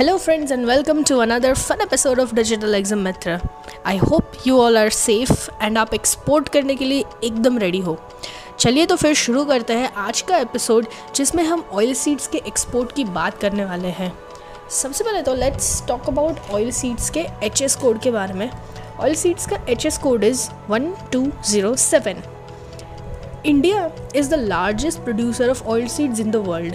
Hello, friends, and welcome to another fun episode of Digital Exam Mitra. I hope you all are safe and आप export करने के लिए एकदम ready हो। चलिए तो फिर शुरू करते हैं आज का एपिसोड जिसमें हम ऑयल सीड्स के एक्सपोर्ट की बात करने वाले हैं। सबसे पहले तो let's talk about oil seeds के एच एस कोड के बारे में। ऑयल सीड्स का H S code is one two zero seven India is the largest producer of oil seeds in the world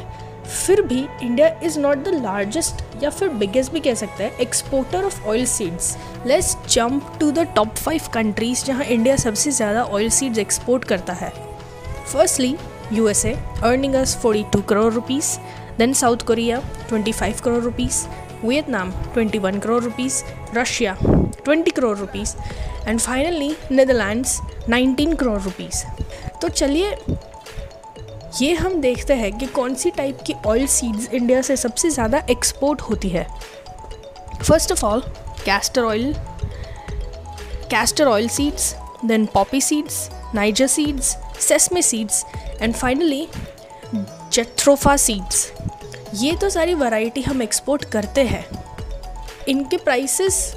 फिर भी India is not the largest या फिर biggest भी कह सकते हैं exporter of oil seeds let's jump to the top five countries जहाँ India सबसे ज़्यादा ऑयल सीड्स एक्सपोर्ट करता है. Firstly U S A us forty two crore rupees then South Korea twenty five crore rupees Vietnam twenty one crore rupees Russia twenty crore rupees and finally Netherlands nineteen crore rupees तो चलिए ये हम देखते हैं कि कौन सी type की ऑयल सीड्स इंडिया से सबसे ज़्यादा एक्सपोर्ट होती है। First of all castor oil castor oil seeds then poppy seeds niger seeds sesame seeds and finally jatropha seeds ये तो सारी वैरायटी हम एक्सपोर्ट करते हैं। इनके प्राइसेस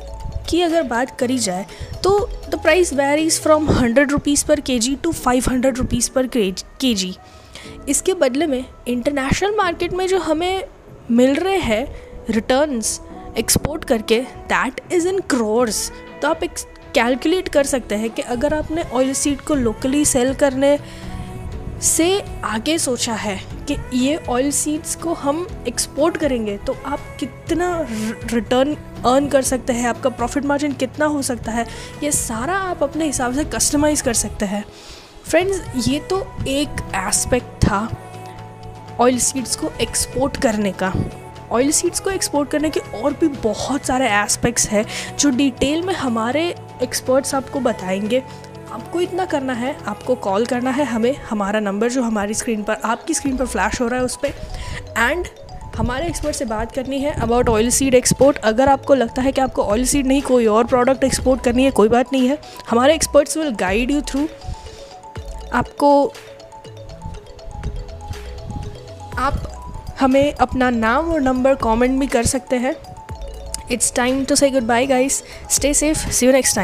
की अगर बात करी जाए तो the price varies from hundred rupees पर K G to five hundred rupees पर के जी इसके बदले में इंटरनेशनल मार्केट में जो हमें मिल रहे हैं रिटर्न्स एक्सपोर्ट करके दैट इज़ इन क्रोर्स तो आप एक कैलकुलेट कर सकते हैं कि अगर आपने ऑयल सीड को लोकली सेल करने से आगे सोचा है कि ये ऑयल सीड्स को हम एक्सपोर्ट करेंगे तो आप कितना रिटर्न अर्न कर सकते हैं, आपका प्रॉफिट मार्जिन कितना हो सकता है, ये सारा आप अपने हिसाब से कस्टमाइज़ कर सकते हैं। फ्रेंड्स ये तो एक एस्पेक्ट था ऑयल सीड्स को एक्सपोर्ट करने का। ऑयल सीड्स को एक्सपोर्ट करने के और भी बहुत सारे एस्पेक्ट्स हैं जो डिटेल में हमारे एक्सपर्ट्स आपको बताएँगे। आपको इतना करना है, आपको कॉल करना है हमें, हमारा नंबर जो हमारी स्क्रीन पर, आपकी स्क्रीन पर फ्लैश हो रहा है उस पर एंड हमारे एक्सपर्ट से बात करनी है अबाउट ऑयल सीड एक्सपोर्ट अगर आपको लगता है कि आपको ऑयल सीड नहीं कोई और प्रोडक्ट एक्सपोर्ट करनी है, कोई बात नहीं है। हमारे experts will guide you through आपको आप हमें अपना नाम और नंबर कमेंट भी कर सकते हैं। It's time to say goodbye guys stay safe see you next time